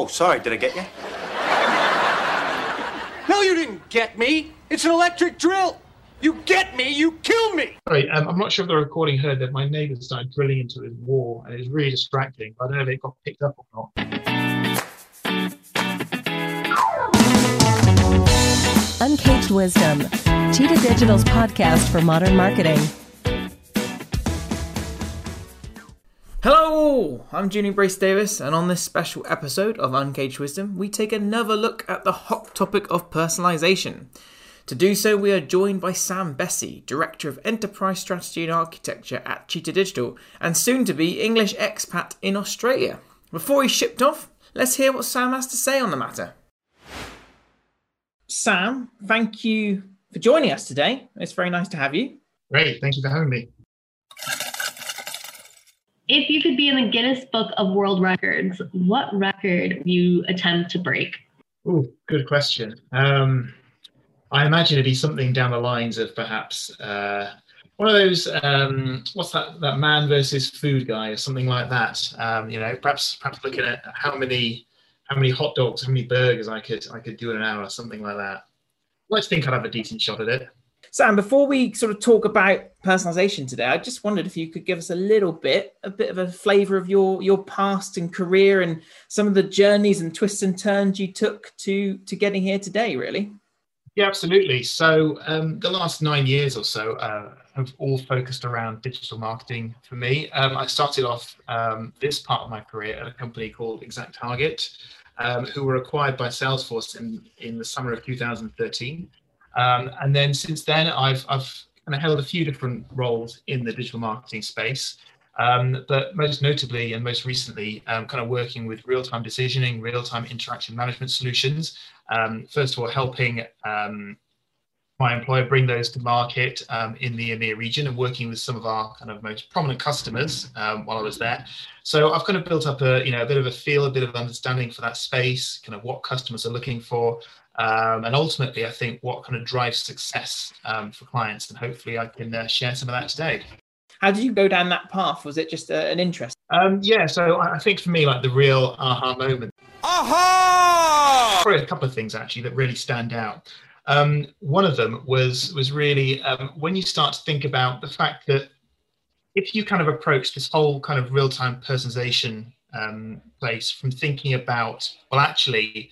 Oh, sorry, did I get you? no, you didn't get me. It's an electric drill. You get me, you kill me. Sorry, um, I'm not sure if the recording heard that my neighbour started drilling into his wall, and it's really distracting. I don't know if it got picked up or not. Uncaged Wisdom, Cheetah Digital's podcast for modern marketing. Hello, I'm Julian Brace Davis, and on this special episode of Uncaged Wisdom, we take another look at the hot topic of personalization. To do so, we are joined by Sam Bessey, Director of Enterprise Strategy and Architecture at Cheetah Digital, and soon to be English expat in Australia. Before he shipped off, let's hear what Sam has to say on the matter. Sam, thank you for joining us today. It's very nice to have you. Great, thank you for having me. If you could be in the Guinness Book of World Records, what record would you attempt to break? Oh, good question. Um, I imagine it'd be something down the lines of perhaps uh, one of those um, what's that that man versus food guy or something like that. Um, you know, perhaps perhaps looking at how many how many hot dogs, how many burgers I could I could do in an hour, something like that. I think I'd have a decent shot at it. Sam, before we sort of talk about personalization today, I just wondered if you could give us a little bit, a bit of a flavor of your your past and career and some of the journeys and twists and turns you took to to getting here today, really. Yeah, absolutely. So um, the last nine years or so uh, have all focused around digital marketing for me. Um, I started off um, this part of my career at a company called Exact Target, um, who were acquired by Salesforce in, in the summer of 2013. Um, and then since then, I've, I've kind of held a few different roles in the digital marketing space. Um, but most notably and most recently, um, kind of working with real-time decisioning, real-time interaction management solutions. Um, first of all, helping um, my employer bring those to market um, in the EMEA region and working with some of our kind of most prominent customers um, while I was there. So I've kind of built up a you know a bit of a feel, a bit of understanding for that space, kind of what customers are looking for, um, and ultimately I think what kind of drives success um, for clients. And hopefully I can uh, share some of that today. How did you go down that path? Was it just uh, an interest? Um, yeah, so I think for me, like the real aha moment. Aha! Probably a couple of things actually that really stand out. Um, one of them was was really um, when you start to think about the fact that if you kind of approach this whole kind of real time personalization um, place from thinking about well, actually,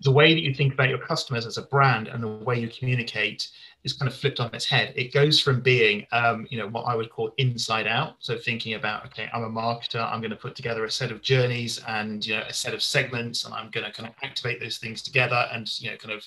the way that you think about your customers as a brand and the way you communicate is kind of flipped on its head. It goes from being, um, you know, what I would call inside out. So thinking about, okay, I'm a marketer, I'm going to put together a set of journeys and you know a set of segments, and I'm going to kind of activate those things together and you know kind of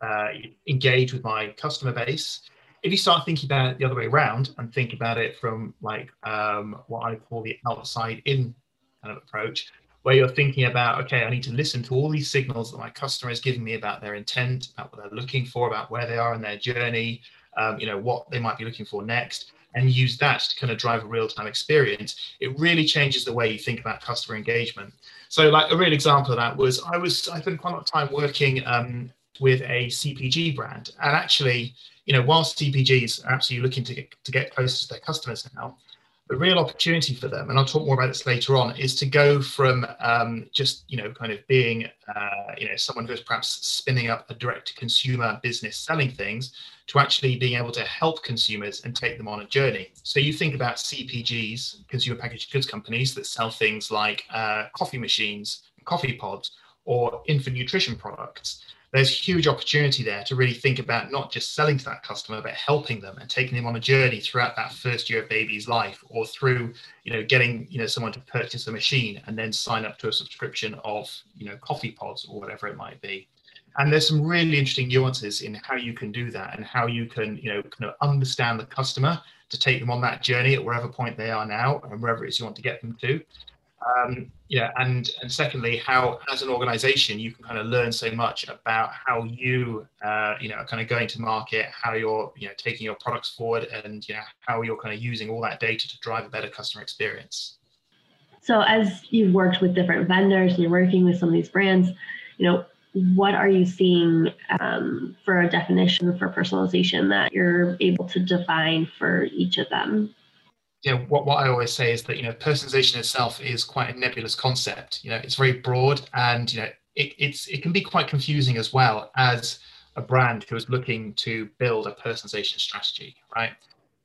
uh, engage with my customer base. If you start thinking about it the other way around and think about it from like um, what I call the outside in kind of approach, where you're thinking about, okay, I need to listen to all these signals that my customer is giving me about their intent, about what they're looking for, about where they are in their journey, um, you know, what they might be looking for next, and use that to kind of drive a real-time experience. It really changes the way you think about customer engagement. So, like a real example of that was I was I spent quite a lot of time working um, with a CPG brand, and actually, you know, whilst CPGs are absolutely looking to get, to get closer to their customers now, the real opportunity for them, and I'll talk more about this later on, is to go from um, just you know kind of being uh, you know someone who's perhaps spinning up a direct-to-consumer business selling things to actually being able to help consumers and take them on a journey. So you think about CPGs, consumer packaged goods companies that sell things like uh, coffee machines, coffee pods, or infant nutrition products there's huge opportunity there to really think about not just selling to that customer but helping them and taking them on a journey throughout that first year of baby's life or through you know getting you know someone to purchase a machine and then sign up to a subscription of you know coffee pods or whatever it might be. And there's some really interesting nuances in how you can do that and how you can you know kind of understand the customer to take them on that journey at wherever point they are now and wherever it is you want to get them to um, yeah, and and secondly, how as an organization you can kind of learn so much about how you uh, you know are kind of going to market, how you're you know taking your products forward, and you know how you're kind of using all that data to drive a better customer experience. So, as you've worked with different vendors and you're working with some of these brands, you know, what are you seeing um, for a definition for personalization that you're able to define for each of them? You know what, what I always say is that you know personalization itself is quite a nebulous concept. You know, it's very broad, and you know it, it's it can be quite confusing as well as a brand who is looking to build a personalization strategy, right?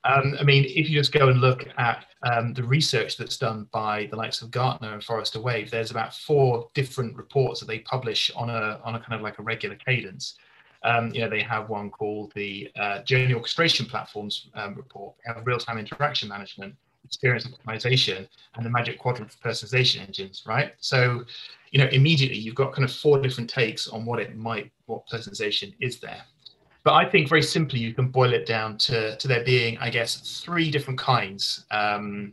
Um, I mean, if you just go and look at um, the research that's done by the likes of Gartner and Forrester Wave, there's about four different reports that they publish on a on a kind of like a regular cadence. Um, you know, they have one called the uh, Journey Orchestration Platforms um, report. They have real-time interaction management, experience optimization, and the Magic Quadrant for personalization engines. Right. So, you know, immediately you've got kind of four different takes on what it might, what personalization is there. But I think very simply, you can boil it down to, to there being, I guess, three different kinds. Um,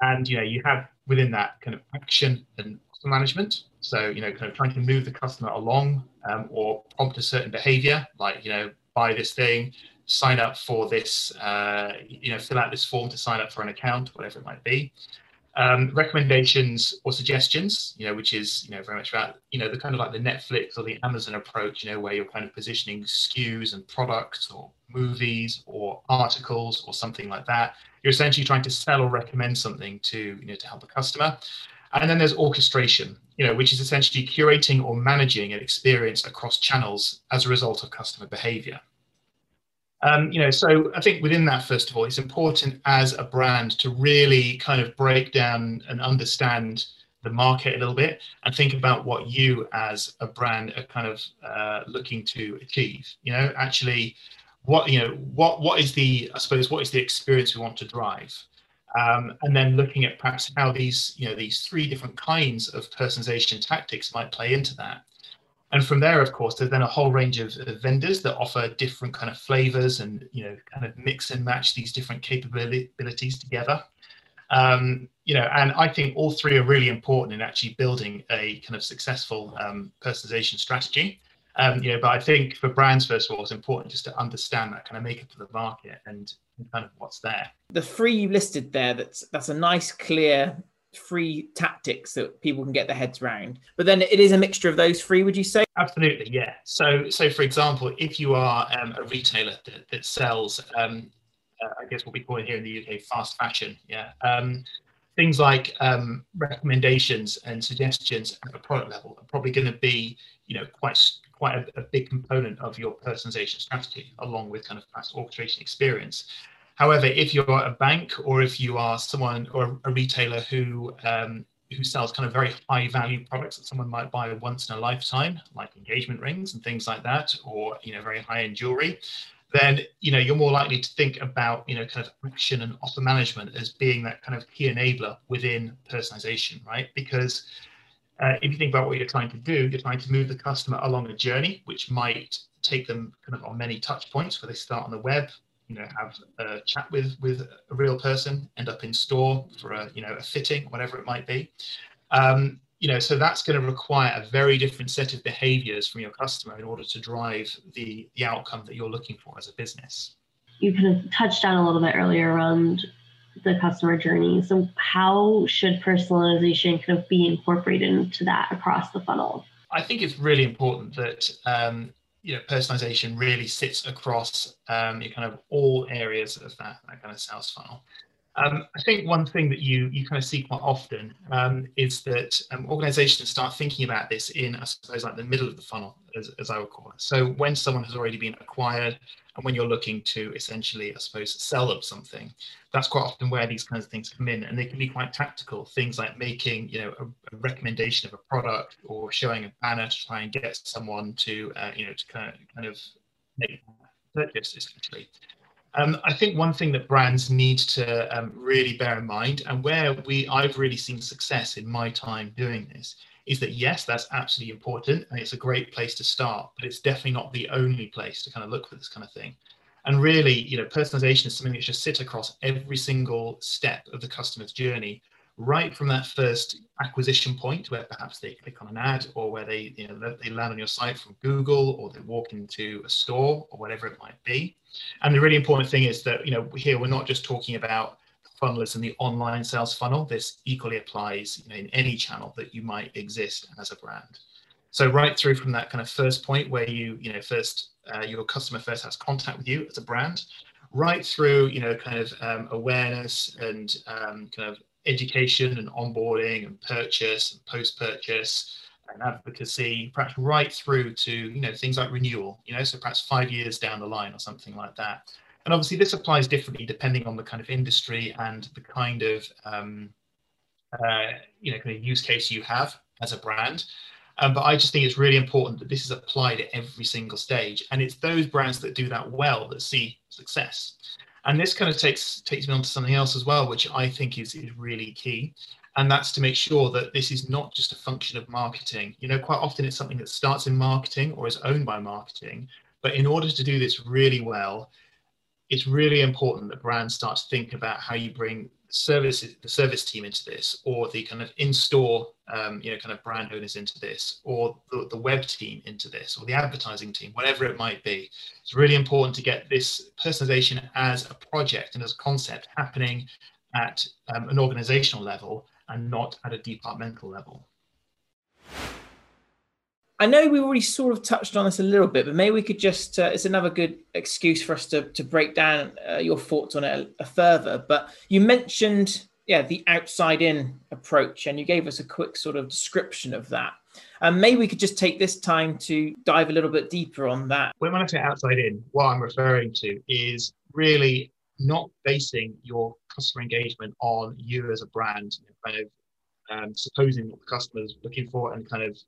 and, you know, you have within that kind of action and management. So, you know, kind of trying to move the customer along um, or prompt a certain behavior, like, you know, buy this thing, sign up for this, uh, you know, fill out this form to sign up for an account, whatever it might be um, recommendations or suggestions, you know, which is you know very much about you know the kind of like the Netflix or the Amazon approach, you know, where you're kind of positioning SKUs and products or movies or articles or something like that. You're essentially trying to sell or recommend something to you know to help a customer. And then there's orchestration, you know, which is essentially curating or managing an experience across channels as a result of customer behavior. Um, you know, so I think within that, first of all, it's important as a brand to really kind of break down and understand the market a little bit and think about what you as a brand are kind of uh, looking to achieve. You know, actually, what you know, what what is the I suppose what is the experience we want to drive, um, and then looking at perhaps how these you know these three different kinds of personalization tactics might play into that. And from there, of course, there's then a whole range of, of vendors that offer different kind of flavors and you know kind of mix and match these different capabilities together. Um, you know, and I think all three are really important in actually building a kind of successful um, personalization strategy. Um, you know, but I think for brands, first of all, it's important just to understand that kind of makeup of the market and kind of what's there. The three you listed there, that's that's a nice, clear three tactics that people can get their heads around. But then it is a mixture of those three, would you say? Absolutely, yeah. So, so for example, if you are um, a retailer that, that sells, um, uh, I guess what we call it here in the UK, fast fashion, yeah. Um, things like um, recommendations and suggestions at a product level are probably going to be, you know, quite quite a, a, big component of your personalization strategy, along with kind of fast orchestration experience. However, if you're a bank or if you are someone or a retailer who um, who sells kind of very high value products that someone might buy once in a lifetime, like engagement rings and things like that, or you know very high end jewelry, then you know you're more likely to think about you know kind of action and offer management as being that kind of key enabler within personalization, right? Because uh, if you think about what you're trying to do, you're trying to move the customer along a journey, which might take them kind of on many touch points where they start on the web, you know have a chat with with a real person end up in store for a you know a fitting whatever it might be. Um, you know so that's going to require a very different set of behaviors from your customer in order to drive the the outcome that you're looking for as a business. You kind of touched on a little bit earlier around the customer journey. So how should personalization kind of be incorporated into that across the funnel? I think it's really important that um, you know personalization really sits across um, kind of all areas of that, that kind of sales funnel. Um, I think one thing that you you kind of see quite often um, is that um, organizations start thinking about this in, I suppose, like the middle of the funnel, as, as I would call it. So when someone has already been acquired, and when you're looking to essentially, I suppose, sell them something, that's quite often where these kinds of things come in, and they can be quite tactical. Things like making, you know, a, a recommendation of a product or showing a banner to try and get someone to, uh, you know, to kind of, kind of make purchase essentially. Um, I think one thing that brands need to um, really bear in mind, and where we I've really seen success in my time doing this, is that yes, that's absolutely important, and it's a great place to start, but it's definitely not the only place to kind of look for this kind of thing. And really, you know, personalization is something that should sit across every single step of the customer's journey, right from that first acquisition point where perhaps they click on an ad or where they, you know, they land on your site from Google or they walk into a store or whatever it might be. And the really important thing is that, you know, here we're not just talking about funnel is in the online sales funnel. This equally applies you know, in any channel that you might exist as a brand. So right through from that kind of first point where you, you know, first uh, your customer first has contact with you as a brand, right through, you know, kind of um, awareness and um, kind of education and onboarding and purchase and post-purchase and advocacy, perhaps right through to, you know, things like renewal, you know, so perhaps five years down the line or something like that. And obviously this applies differently depending on the kind of industry and the kind of, um, uh, you know, kind of use case you have as a brand. Um, but I just think it's really important that this is applied at every single stage. And it's those brands that do that well that see success. And this kind of takes takes me on to something else as well, which I think is, is really key. And that's to make sure that this is not just a function of marketing. You know, quite often it's something that starts in marketing or is owned by marketing. But in order to do this really well, it's really important that brands start to think about how you bring services, the service team into this, or the kind of in-store, um, you know, kind of brand owners into this, or the, the web team into this, or the advertising team, whatever it might be. It's really important to get this personalization as a project and as a concept happening at um, an organizational level and not at a departmental level. I know we already sort of touched on this a little bit, but maybe we could just, uh, it's another good excuse for us to, to break down uh, your thoughts on it a, a further. But you mentioned, yeah, the outside in approach, and you gave us a quick sort of description of that. And um, maybe we could just take this time to dive a little bit deeper on that. When I say outside in, what I'm referring to is really not basing your customer engagement on you as a brand, kind of um, supposing what the customer is looking for and kind of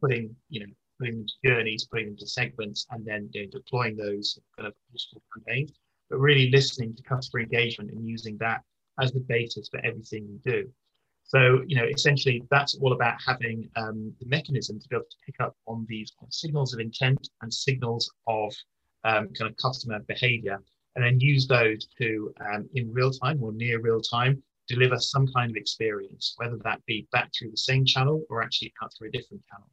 putting, you know, putting them to journeys, putting them to segments, and then you know, deploying those kind of useful campaigns, but really listening to customer engagement and using that as the basis for everything we do. So, you know, essentially that's all about having um, the mechanism to be able to pick up on these signals of intent and signals of um, kind of customer behavior, and then use those to, um, in real time or near real time, deliver some kind of experience, whether that be back through the same channel or actually out through a different channel.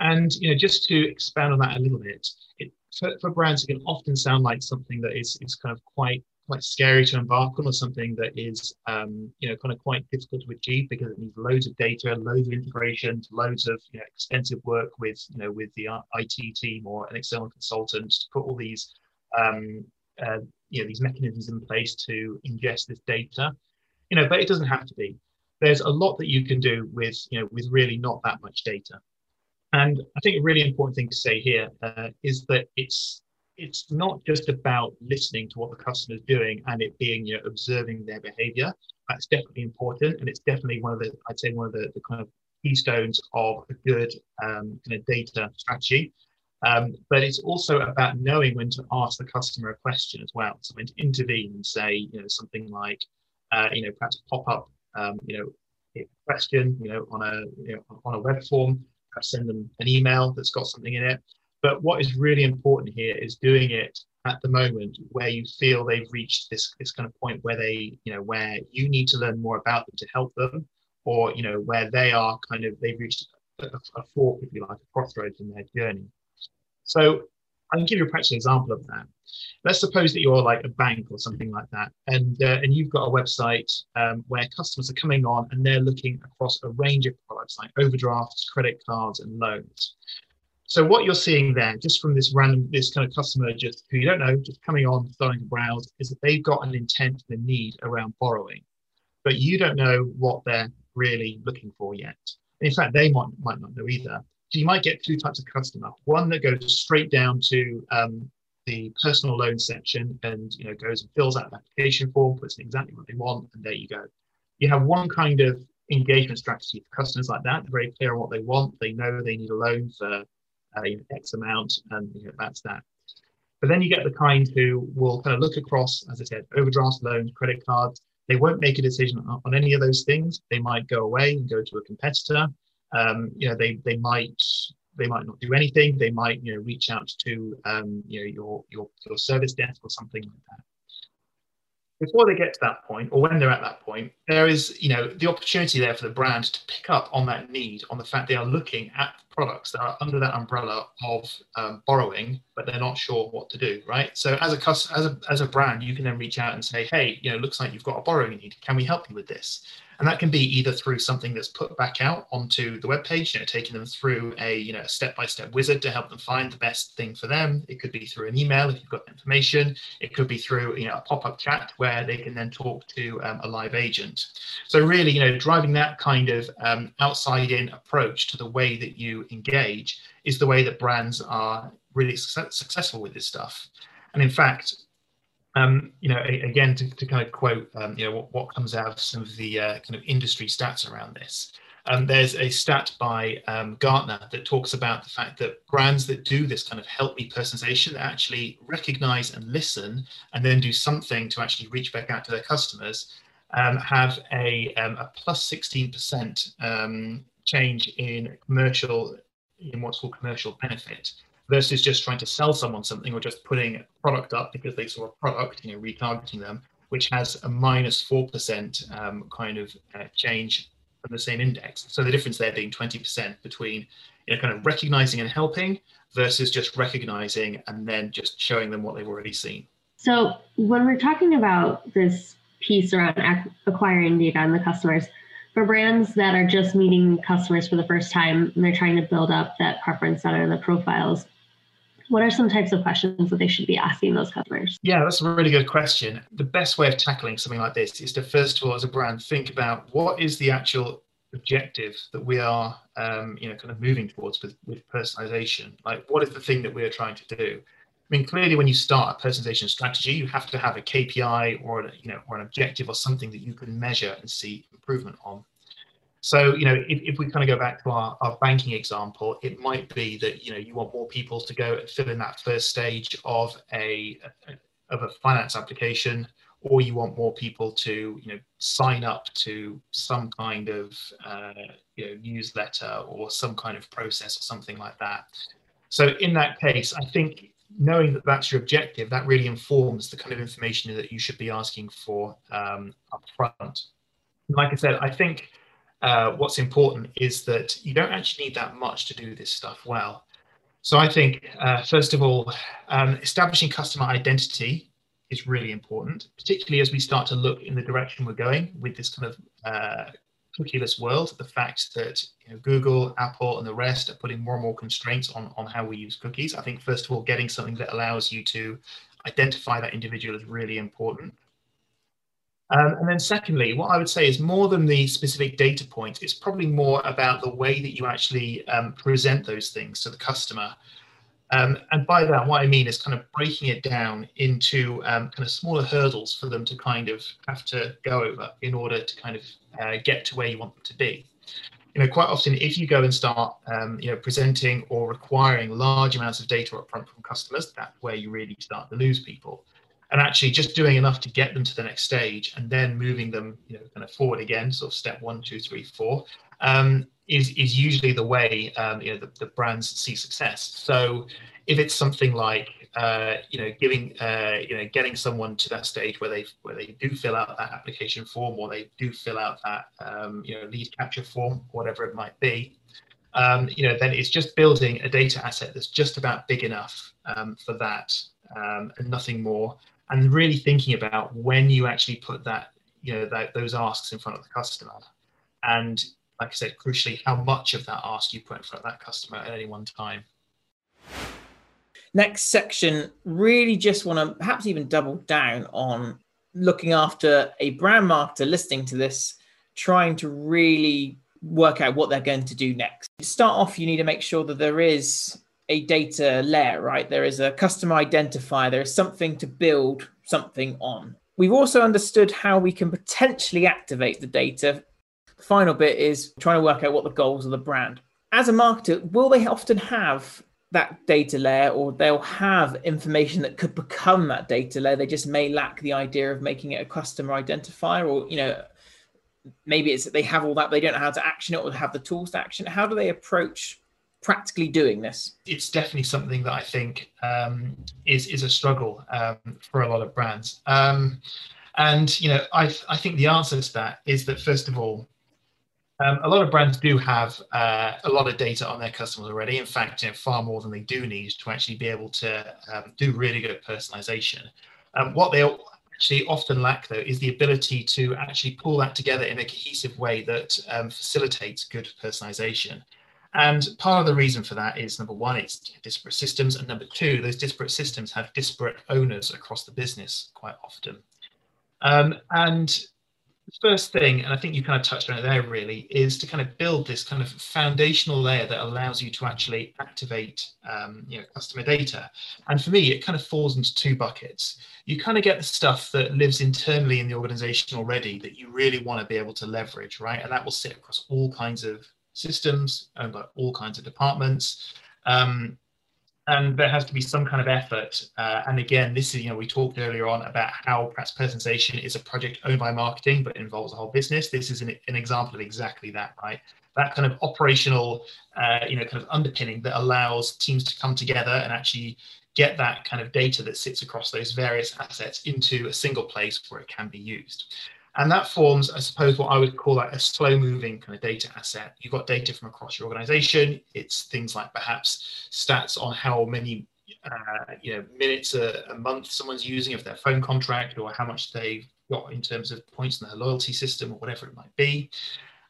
And you know, just to expand on that a little bit, it, for, for, brands, it can often sound like something that is, is kind of quite quite scary to embark on, or something that is um, you know kind of quite difficult to achieve because it needs loads of data, loads of integration, loads of you know, expensive work with you know with the IT team or an external consultant to put all these um, uh, you know these mechanisms in place to ingest this data. You know, but it doesn't have to be. There's a lot that you can do with you know with really not that much data. And I think a really important thing to say here uh, is that it's it's not just about listening to what the customer is doing and it being you know observing their behavior. That's definitely important, and it's definitely one of the I'd say one of the, the kind of keystones of a good um, kind of data strategy. Um, but it's also about knowing when to ask the customer a question as well. So when to intervene and say, you know, something like, uh, you know, perhaps pop up, um, you know, a question, you know, on a you know, on a web form, send them an email that's got something in it. But what is really important here is doing it at the moment where you feel they've reached this, this kind of point where they, you know, where you need to learn more about them to help them, or, you know, where they are kind of, they've reached a, a fork, if you like, a crossroads in their journey. So I can give you a practical example of that. Let's suppose that you're like a bank or something like that, and uh, and you've got a website um, where customers are coming on and they're looking across a range of products like overdrafts, credit cards, and loans. So what you're seeing there, just from this random, this kind of customer, just who you don't know, just coming on, starting to browse, is that they've got an intent and a need around borrowing, but you don't know what they're really looking for yet. In fact, they might might not know either. So you might get two types of customer. One that goes straight down to um, the personal loan section and you know goes and fills out the application form, puts in exactly what they want, and there you go. You have one kind of engagement strategy for customers like that. They're very clear on what they want. They know they need a loan for uh, you know, X amount, and you know, that's that. But then you get the kind who will kind of look across, as I said, overdrafts, loans, credit cards. They won't make a decision on, on any of those things. They might go away and go to a competitor um, you know, they they might they might not do anything. They might you know reach out to um, you know your your your service desk or something like that. Before they get to that point, or when they're at that point, there is you know the opportunity there for the brand to pick up on that need, on the fact they are looking at products that are under that umbrella of um, borrowing, but they're not sure what to do. Right. So as a as a as a brand, you can then reach out and say, hey, you know, looks like you've got a borrowing need. Can we help you with this? And that can be either through something that's put back out onto the web page, you know, taking them through a you know step-by-step wizard to help them find the best thing for them. It could be through an email if you've got information. It could be through you know a pop-up chat where they can then talk to um, a live agent. So really, you know, driving that kind of um, outside-in approach to the way that you engage is the way that brands are really success- successful with this stuff. And in fact, um, you know, a, again, to, to, kind of quote, um, you know, what, what, comes out of some of the uh, kind of industry stats around this. Um, there's a stat by um, Gartner that talks about the fact that brands that do this kind of help me personalization actually recognize and listen and then do something to actually reach back out to their customers um, have a, um, a plus 16% change in commercial, in what's called commercial benefit versus just trying to sell someone something or just putting a product up because they saw a product, you know, retargeting them, which has a minus 4% um, kind of uh, change from the same index. So the difference there being 20% between, you know, kind of recognizing and helping versus just recognizing and then just showing them what they've already seen. So when we're talking about this piece around acquiring data on the customers, for brands that are just meeting customers for the first time and they're trying to build up that preference center and the profiles, what are some types of questions that they should be asking those customers? Yeah, that's a really good question. The best way of tackling something like this is to first of all, as a brand, think about what is the actual objective that we are, um, you know, kind of moving towards with, with personalization. Like, what is the thing that we are trying to do? I mean, clearly, when you start a personalization strategy, you have to have a KPI or, you know, or an objective or something that you can measure and see improvement on. So, you know, if, if we kind of go back to our, our banking example, it might be that, you know, you want more people to go and fill in that first stage of a, of a finance application, or you want more people to, you know, sign up to some kind of, uh, you know, newsletter or some kind of process or something like that. So in that case, I think knowing that that's your objective, that really informs the kind of information that you should be asking for um, up front. Like I said, I think uh, what's important is that you don't actually need that much to do this stuff well. So I think, uh, first of all, um, establishing customer identity is really important, particularly as we start to look in the direction we're going with this kind of uh, cookieless world. The fact that you know, Google, Apple, and the rest are putting more and more constraints on, on how we use cookies. I think, first of all, getting something that allows you to identify that individual is really important. Um, and then secondly, what I would say is more than the specific data point, it's probably more about the way that you actually um, present those things to the customer. Um, and by that, what I mean is kind of breaking it down into um, kind of smaller hurdles for them to kind of have to go over in order to kind of uh, get to where you want them to be. You know, quite often, if you go and start, um, you know, presenting or requiring large amounts of data upfront from customers, that's where you really start to lose people and actually just doing enough to get them to the next stage and then moving them you know kind of forward again sort of step one two three four um, is is usually the way um, you know the, the, brands see success. So if it's something like uh, you know giving uh, you know getting someone to that stage where they where they do fill out that application form or they do fill out that um, you know lead capture form whatever it might be um, you know then it's just building a data asset that's just about big enough um, for that um, and nothing more and really thinking about when you actually put that, you know, that, those asks in front of the customer. And like I said, crucially, how much of that ask you put in front of that customer at any one time. Next section, really just want to perhaps even double down on looking after a brand marketer listening to this, trying to really work out what they're going to do next. To start off, you need to make sure that there is a data layer, right? There is a customer identifier, there is something to build something on. We've also understood how we can potentially activate the data. The final bit is trying to work out what the goals of the brand. As a marketer, will they often have that data layer or they'll have information that could become that data layer? They just may lack the idea of making it a customer identifier or, you know, maybe it's that they have all that, they don't know how to action it or have the tools to action. How do they approach practically doing this? It's definitely something that I think um, is is a struggle um, for a lot of brands. Um, and you know, I I think the answer to that is that first of all, um, a lot of brands do have uh, a lot of data on their customers already. In fact, you know, far more than they do need to actually be able to um, do really good personalization. Um, what they actually often lack though is the ability to actually pull that together in a cohesive way that facilitates good personalization. And part of the reason for that is number one, it's disparate systems, and number two, those disparate systems have disparate owners across the business quite often. Um, and the first thing, and I think you kind of touched on it there really, is to kind of build this kind of foundational layer that allows you to actually activate um, you know, customer data. And for me, it kind of falls into two buckets. You kind of get the stuff that lives internally in the organization already that you really want to be able to leverage, right? And that will sit across all kinds of systems owned by all kinds of departments. Um, and there has to be some kind of effort. Uh, and again, this is, you know, we talked earlier on about how perhaps personalization is a project owned by marketing, but involves the whole business. This is an, an example of exactly that, right? That kind of operational, uh, you know, kind of underpinning that allows teams to come together and actually get that kind of data that sits across those various assets into a single place where it can be used. And that forms, I suppose, what I would call like a slow moving kind of data asset. You've got data from across your organization. It's things like perhaps stats on how many uh, you know minutes a, a, month someone's using of their phone contract or how much they've got in terms of points in their loyalty system or whatever it might be.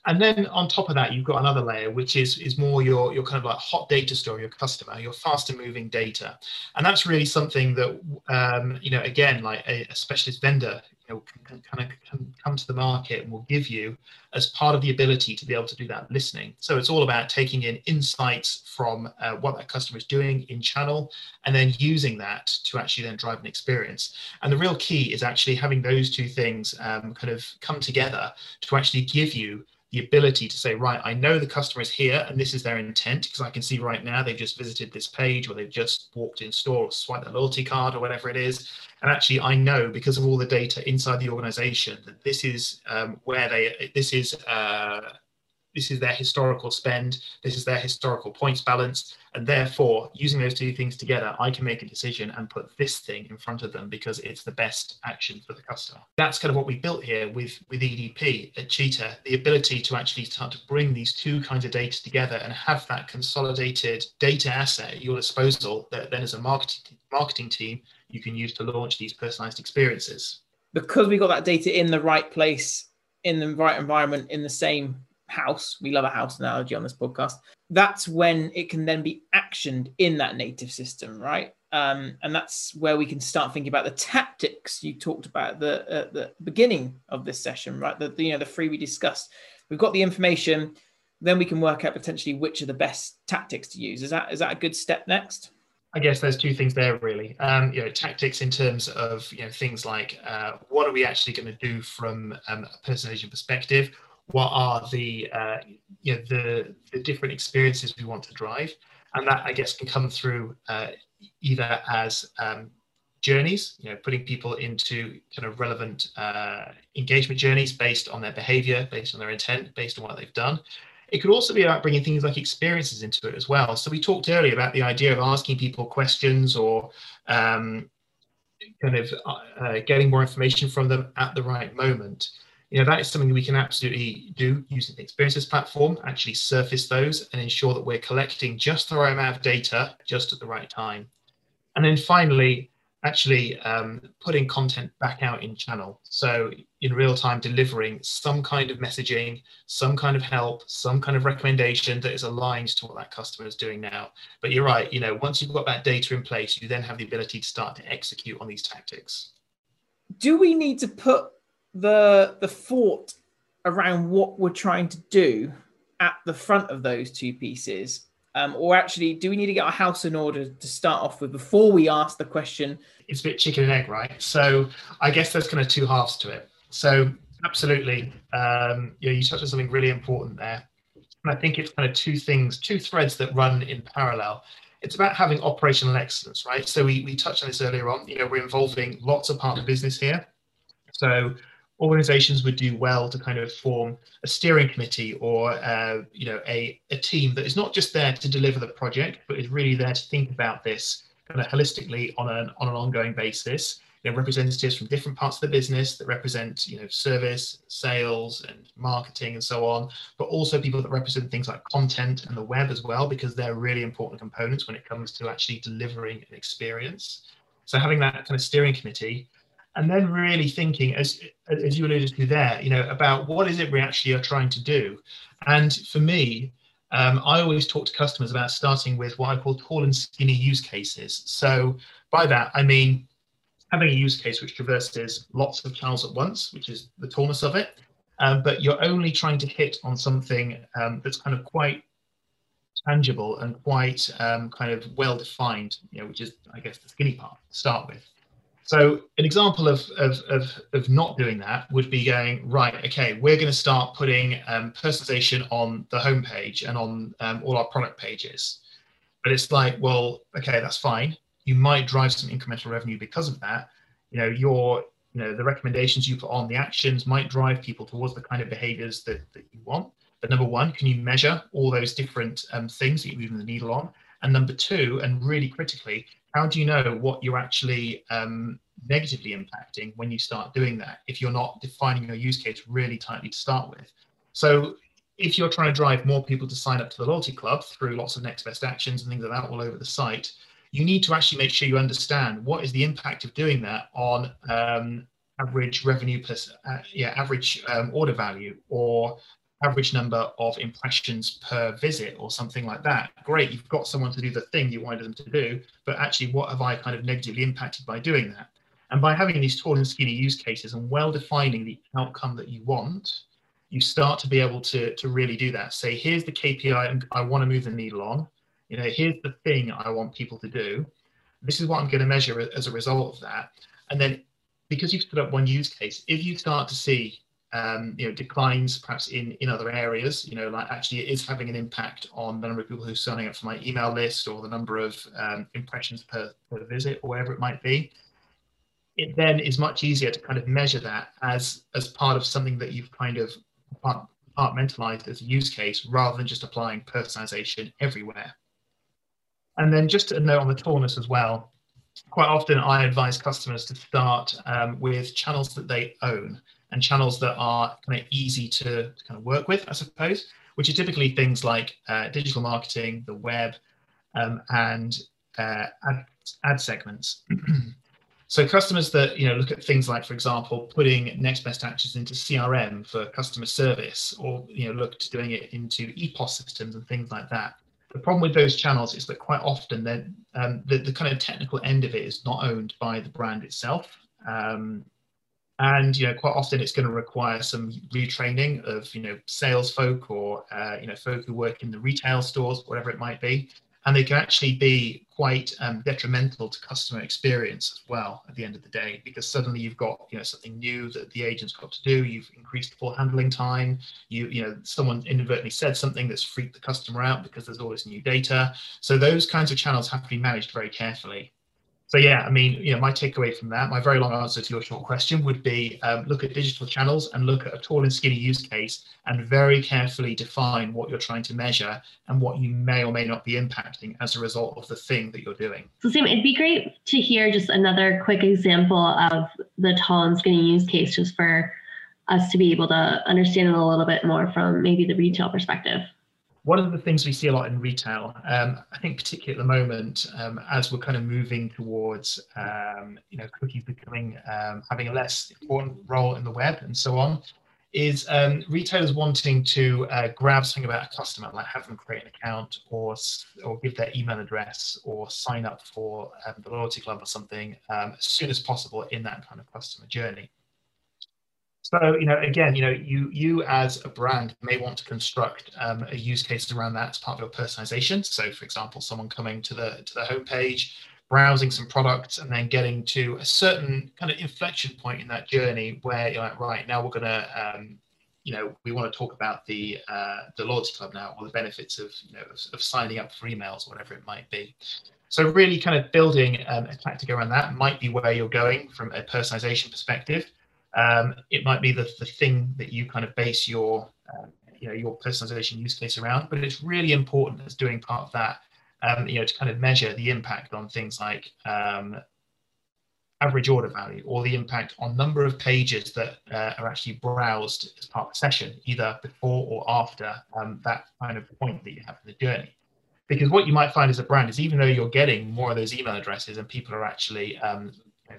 And then on top of that, you've got another layer, which is, is more your, your kind of like hot data store, your customer, your faster moving data. And that's really something that, um, you know, again, like a, a specialist vendor you know, can, kind of come to the market and will give you as part of the ability to be able to do that listening. So it's all about taking in insights from uh, what that customer is doing in channel and then using that to actually then drive an experience. And the real key is actually having those two things um, kind of come together to actually give you the ability to say, right, I know the customer is here and this is their intent because I can see right now they've just visited this page or they've just walked in store or swiped their loyalty card or whatever it is. And actually, I know because of all the data inside the organization that this is um, where they, this is uh, this is their historical spend, this is their historical points balance, and therefore, using those two things together, I can make a decision and put this thing in front of them because it's the best action for the customer. That's kind of what we built here with, with EDP at Cheetah, the ability to actually start to bring these two kinds of data together and have that consolidated data asset at your disposal that then as a marketing marketing team you can use to launch these personalized experiences. Because we got that data in the right place, in the right environment, in the same house, we love a house analogy on this podcast. That's when it can then be actioned in that native system, right? Um, and that's where we can start thinking about the tactics you talked about at the, at the beginning of this session, right? The, the, you know the three we discussed. We've got the information, then we can work out potentially which are the best tactics to use. Is that is that a good step next? I guess there's two things there really. Um, you know, tactics in terms of you know things like uh, what are we actually going to do from um, a personalization perspective? What are the uh, you know the the different experiences we want to drive, and that I guess can come through uh, either as um, journeys, you know, putting people into kind of relevant uh, engagement journeys based on their behavior, based on their intent, based on what they've done. It could also be about bringing things like experiences into it as well. So we talked earlier about the idea of asking people questions or um, kind of uh, getting more information from them at the right moment. You know, that is something we can absolutely do using the experiences platform, actually surface those and ensure that we're collecting just the right amount of data just at the right time. And then finally, actually um, putting content back out in channel. So in real time, delivering some kind of messaging, some kind of help, some kind of recommendation that is aligned to what that customer is doing now. But you're right, you know, once you've got that data in place, you then have the ability to start to execute on these tactics. Do we need to put the the thought around what we're trying to do at the front of those two pieces um, or actually, do we need to get our house in order to start off with before we ask the question? It's a bit chicken and egg, right? So I guess there's kind of two halves to it. So absolutely, um, you you touched on something really important there, and I think it's kind of two things, two threads that run in parallel. It's about having operational excellence, right? So we we touched on this earlier on. You know, we're involving lots of partner business here. So organizations would do well to kind of form a steering committee or uh, you know a, a team that is not just there to deliver the project but is really there to think about this kind of holistically on an on an ongoing basis. You know representatives from different parts of the business that represent you know service sales and marketing and so on but also people that represent things like content and the web as well because they're really important components when it comes to actually delivering an experience. So having that kind of steering committee and then really thinking, as as you alluded to there, you know, about what is it we actually are trying to do. And for me, um, I always talk to customers about starting with what I call tall and skinny use cases. So by that, I mean having a use case which traverses lots of channels at once, which is the tallness of it, um, but you're only trying to hit on something um, that's kind of quite tangible and quite um, kind of well defined, you know, which is, I guess, the skinny part to start with. So an example of, of, of, of not doing that would be going, right, okay, we're going to start putting um, personalization on the homepage and on um, all our product pages. But it's like, well, okay, that's fine. You might drive some incremental revenue because of that. You know, your, you know, the recommendations you put on, the actions might drive people towards the kind of behaviors that, that you want. But number one, can you measure all those different um, things that you're moving the needle on? And number two, and really critically, how do you know what you're actually um, negatively impacting when you start doing that if you're not defining your use case really tightly to start with? So if you're trying to drive more people to sign up to the loyalty club through lots of next best actions and things like that all over the site, you need to actually make sure you understand what is the impact of doing that on um, average revenue plus uh, yeah average um, order value or average number of impressions per visit or something like that. Great, you've got someone to do the thing you wanted them to do, but actually, what have I kind of negatively impacted by doing that? And by having these tall and skinny use cases and well defining the outcome that you want, you start to be able to, to really do that. Say, here's the KPI I want to move the needle on. You know, here's the thing I want people to do. This is what I'm going to measure as a result of that. And then because you've stood up one use case, if you start to see um, you know, declines perhaps in, in other areas, you know, like actually it is having an impact on the number of people who are signing up for my email list or the number of um, impressions per, per visit or whatever it might be. It then is much easier to kind of measure that as as part of something that you've kind of compartmentalized as a use case rather than just applying personalization everywhere. And then just a note on the tallness as well. Quite often I advise customers to start um, with channels that they own and channels that are kind of easy to, kind of work with, I suppose, which are typically things like uh, digital marketing, the web, um, and uh, ad, ad segments. so customers that you know look at things like, for example, putting next best actions into CRM for customer service, or you know look to doing it into EPOS systems and things like that. The problem with those channels is that quite often um, the, the kind of technical end of it is not owned by the brand itself. Um, and you know quite often it's going to require some retraining of you know sales folk or uh, you know folk who work in the retail stores whatever it might be. And they can actually be quite um, detrimental to customer experience as well at the end of the day because suddenly you've got you know something new that the agent's got to do. You've increased full handling time. You you know someone inadvertently said something that's freaked the customer out because there's all this new data. So those kinds of channels have to be managed very carefully so yeah, I mean, you know, my takeaway from that, my very long answer to your short question would be um, look at digital channels and look at a tall and skinny use case and very carefully define what you're trying to measure and what you may or may not be impacting as a result of the thing that you're doing. So Sam, it'd be great to hear just another quick example of the tall and skinny use case just for us to be able to understand it a little bit more from maybe the retail perspective one of the things we see a lot in retail, um, I think particularly at the moment, um, as we're kind of moving towards, um, you know, cookies becoming um, having a less important role in the web and so on, is um, retailers wanting to uh, grab something about a customer, like have them create an account or or give their email address or sign up for um, the loyalty club or something as soon as possible in that kind of customer journey. So, you know, again, you know, you you as a brand may want to construct um, a use case around that as part of your personalization. So, for example, someone coming to the to the homepage, browsing some products, and then getting to a certain kind of inflection point in that journey where you're like, right now we're gonna, um, you know, we want to talk about the uh, the loyalty club now, or the benefits of you know of, of signing up for emails, or whatever it might be. So really kind of building um, a tactic around that might be where you're going from a personalization perspective. Um, it might be the, the thing that you kind of base your um, you know your personalization use case around, but it's really important as doing part of that. Um, you know, to kind of measure the impact on things like um, average order value or the impact on number of pages that uh, are actually browsed as part of the session, either before or after um, that kind of point that you have in the journey. Because what you might find as a brand is even though you're getting more of those email addresses and people are actually um,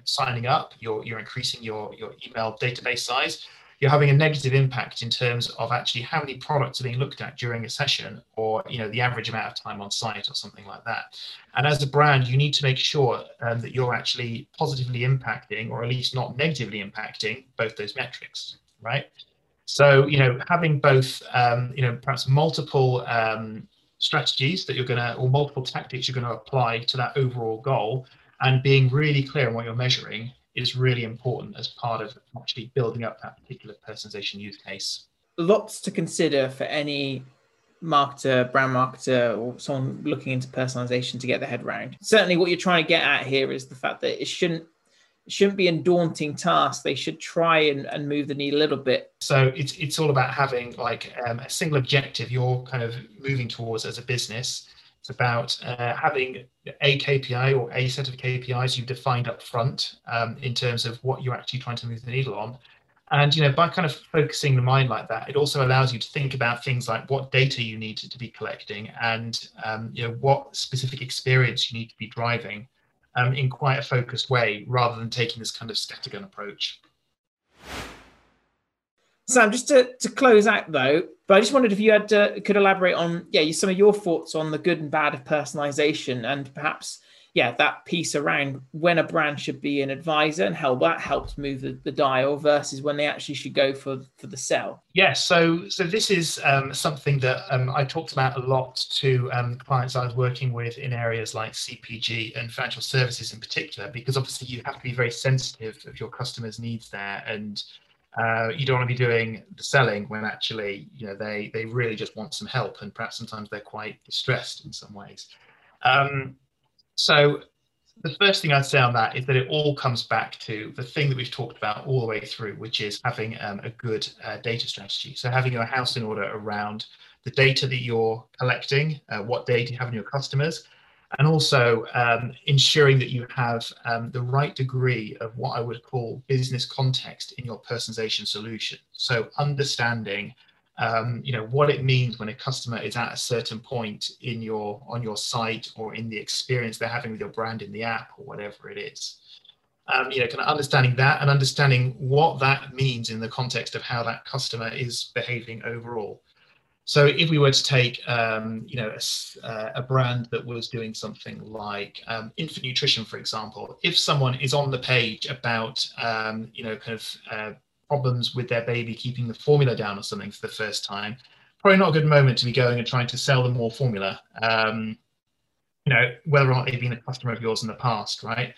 signing up, you're you're increasing your your email database size, you're having a negative impact in terms of actually how many products are being looked at during a session or you know the average amount of time on site or something like that. And as a brand you need to make sure um, that you're actually positively impacting or at least not negatively impacting both those metrics right? So you know having both um, you know perhaps multiple um, strategies that you're going to or multiple tactics you're going to apply to that overall goal and being really clear on what you're measuring is really important as part of actually building up that particular personalization use case. Lots to consider for any marketer, brand marketer, or someone looking into personalization to get their head around. Certainly, what you're trying to get at here is the fact that it shouldn't it shouldn't be a daunting task. They should try and, and move the needle a little bit. So it's it's all about having like um, a single objective you're kind of moving towards as a business it's about uh, having a KPI or a set of KPIs you've defined up front um, in terms of what you're actually trying to move the needle on. And you know, by kind of focusing the mind like that, it also allows you to think about things like what data you need to be collecting and um, you know what specific experience you need to be driving um, in quite a focused way, rather than taking this kind of scattergun approach. Sam, just to, to close out though, but I just wondered if you had uh, could elaborate on yeah some of your thoughts on the good and bad of personalization and perhaps yeah that piece around when a brand should be an advisor and how that helps move the, the dial versus when they actually should go for for the sell. Yes, yeah, so so this is um, something that um, I talked about a lot to um, clients I was working with in areas like CPG and financial services in particular, because obviously you have to be very sensitive of your customers' needs there and uh, you don't want to be doing the selling when actually you know they they really just want some help and perhaps sometimes they're quite distressed in some ways. Um, so the first thing i'd say on that is that it all comes back to the thing that we've talked about all the way through which is having um, a good uh, data strategy. So having your house in order around the data that you're collecting uh, what data you have in your customers and also um, ensuring that you have um, the right degree of what I would call business context in your personalization solution. So understanding, um, you know, what it means when a customer is at a certain point in your on your site or in the experience they're having with your brand in the app or whatever it is. Um, you know, kind of understanding that and understanding what that means in the context of how that customer is behaving overall. So if we were to take, um, you know, a, uh, a, brand that was doing something like um, infant nutrition, for example, if someone is on the page about, um, you know, kind of uh, problems with their baby keeping the formula down or something for the first time, probably not a good moment to be going and trying to sell them more formula. Um, you know, whether or not they've been a customer of yours in the past, right?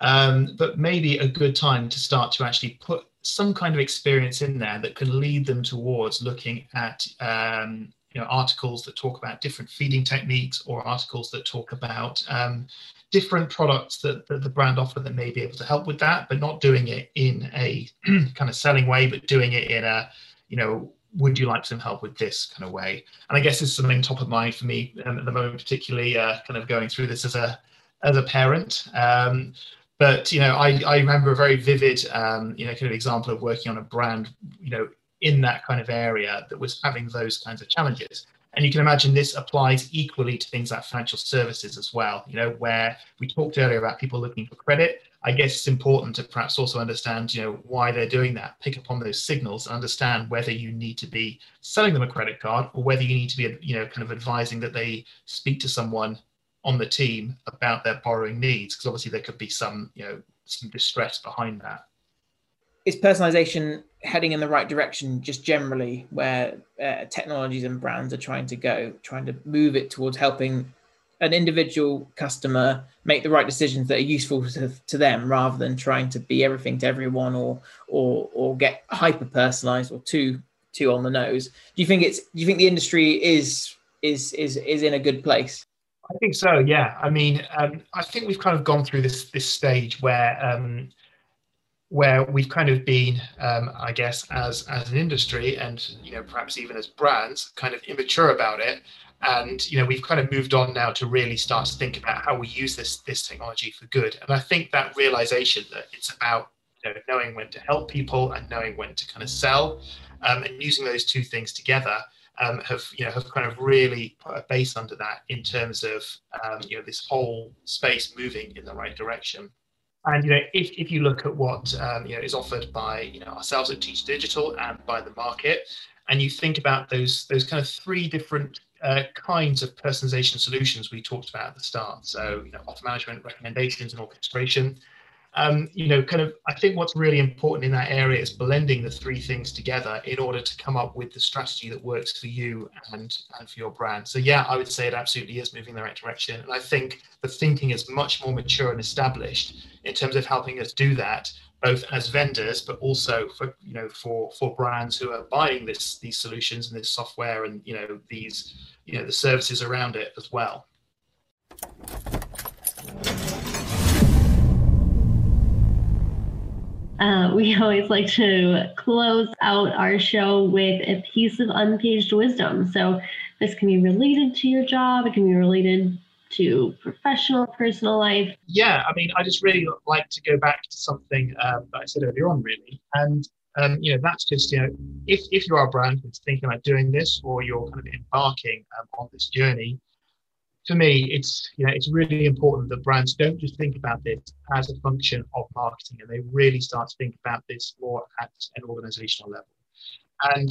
Um, but maybe a good time to start to actually put some kind of experience in there that can lead them towards looking at um, you know articles that talk about different feeding techniques or articles that talk about um, different products that, that, the brand offer that may be able to help with that but not doing it in a kind of selling way but doing it in a you know would you like some help with this kind of way? And i guess this is something top of mind for me um, at the moment particularly uh, kind of going through this as a as a parent. Um, but you know, I, I remember a very vivid, um, you know, kind of example of working on a brand, you know, in that kind of area that was having those kinds of challenges. And you can imagine this applies equally to things like financial services as well. You know, where we talked earlier about people looking for credit. I guess it's important to perhaps also understand, you know, why they're doing that. Pick up on those signals, understand whether you need to be selling them a credit card or whether you need to be, you know, kind of advising that they speak to someone on the team about their borrowing needs because obviously there could be some you know some distress behind that. Is personalization heading in the right direction just generally where uh, technologies and brands are trying to go trying to move it towards helping an individual customer make the right decisions that are useful to, to them rather than trying to be everything to everyone or or or get hyper personalized or too too on the nose? Do you think it's do you think the industry is is is is in a good place I think so. Yeah. I mean, um, I think we've kind of gone through this this stage where um, where we've kind of been, um, I guess, as as an industry, and you know, perhaps even as brands, kind of immature about it. And you know, we've kind of moved on now to really start to think about how we use this this technology for good. And I think that realization that it's about you know, knowing when to help people and knowing when to kind of sell, um, and using those two things together um, have you know have kind of really put a base under that in terms of um, you know this whole space moving in the right direction. And you know, if, if you look at what um, you know is offered by you know ourselves at Teach Digital and by the market, and you think about those those kind of three different uh, kinds of personalization solutions we talked about at the start. So you know, offer management, recommendations, and orchestration um, you know, kind of, I think what's really important in that area is blending the three things together in order to come up with the strategy that works for you and, and for your brand. So, yeah, I would say it absolutely is moving in the right direction. And I think the thinking is much more mature and established in terms of helping us do that, both as vendors, but also for, you know, for, for brands who are buying this, these solutions and this software and, you know, these, you know, the services around it as well. Uh, we always like to close out our show with a piece of uncaged wisdom. So this can be related to your job, it can be related to professional, personal life. Yeah, I mean, I just really like to go back to something um, that I said earlier on, really. And, um, you know, that's just, you know, if, if you are a brand that's thinking about doing this or you're kind of embarking um, on this journey, for me, it's you know it's really important that brands don't just think about this as a function of marketing, and they really start to think about this more at an organizational level. And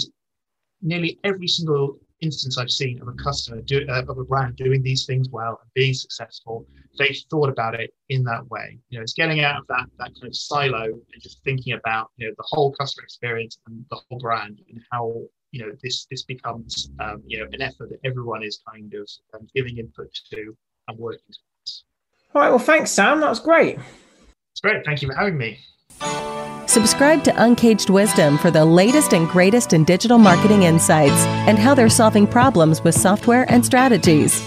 nearly every single instance I've seen of a customer do, uh, of a brand doing these things well and being successful, they've thought about it in that way. You know, it's getting out of that that kind of silo and just thinking about you know the whole customer experience and the whole brand and how you know this this becomes um, you know an effort that everyone is kind of um, giving input to and working towards. All right. Well, thanks, Sam. That was great. It's great. Thank you for having me. Subscribe to Uncaged Wisdom for the latest and greatest in digital marketing insights and how they're solving problems with software and strategies.